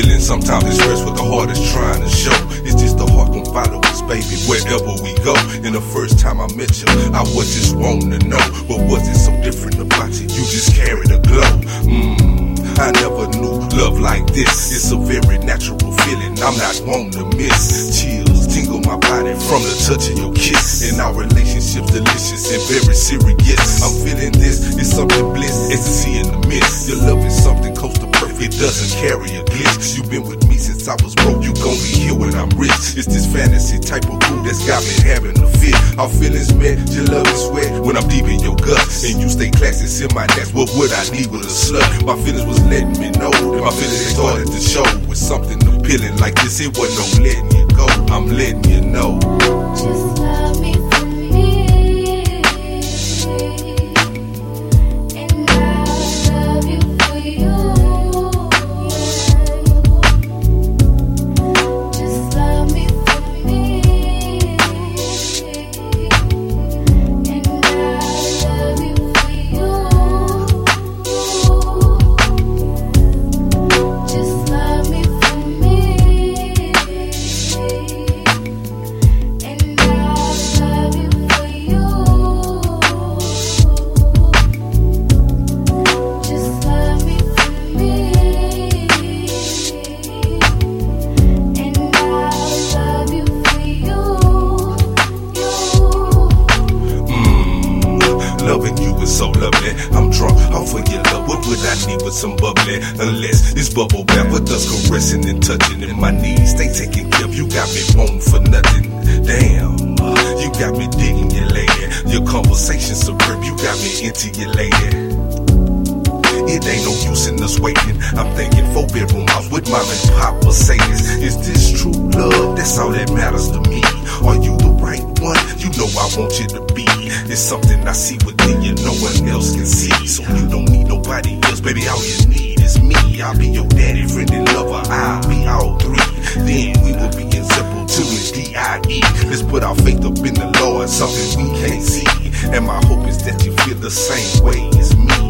Feeling sometimes expressed what the heart is trying to show. It's just the heart gon' follow us, baby, wherever we go. And the first time I met you, I was just wanting to know what was it so different about you? You just carried a glow. Mmm. I never knew love like this. It's a very natural feeling I'm not one to miss. Chills tingle my body from the touch of your kiss. And our relationship's delicious and very serious. I'm feeling this, it's something bliss, ecstasy in the mist. Your love is something it doesn't carry a glitch. You've been with me since I was broke, you gon' be here when I'm rich. It's this fantasy type of groove that's got me having a fit. Our feelings met, your love is wet when I'm deep in your guts. And you stay classy, in my nest. What would I need with a slut? My feelings was letting me know. And my feelings started to show with something appealing like this. It wasn't no letting you go. I'm letting loving you is so lovely. I'm drunk off of your love. What would I need with some bubbly? Unless it's bubble bath with us caressing and touching. And my knees, they taking care of. You got me wanting for nothing. Damn, you got me digging you, lady. Your conversation superb. You got me into you, lady. It ain't no use in us waiting. I'm thinking four bedroom house with mom and pop Mercedes. Is this true love? That's all that matters to me. Are you the right You know I want you to be. It's something I see within you, no one else can see. So you don't need nobody else, baby. All you need is me. I'll be your daddy, friend, and lover. I'll be all three. Then we will be inseparable to the D.I.E. Let's put our faith up in the Lord, something we can't see. And my hope is that you feel the same way as me.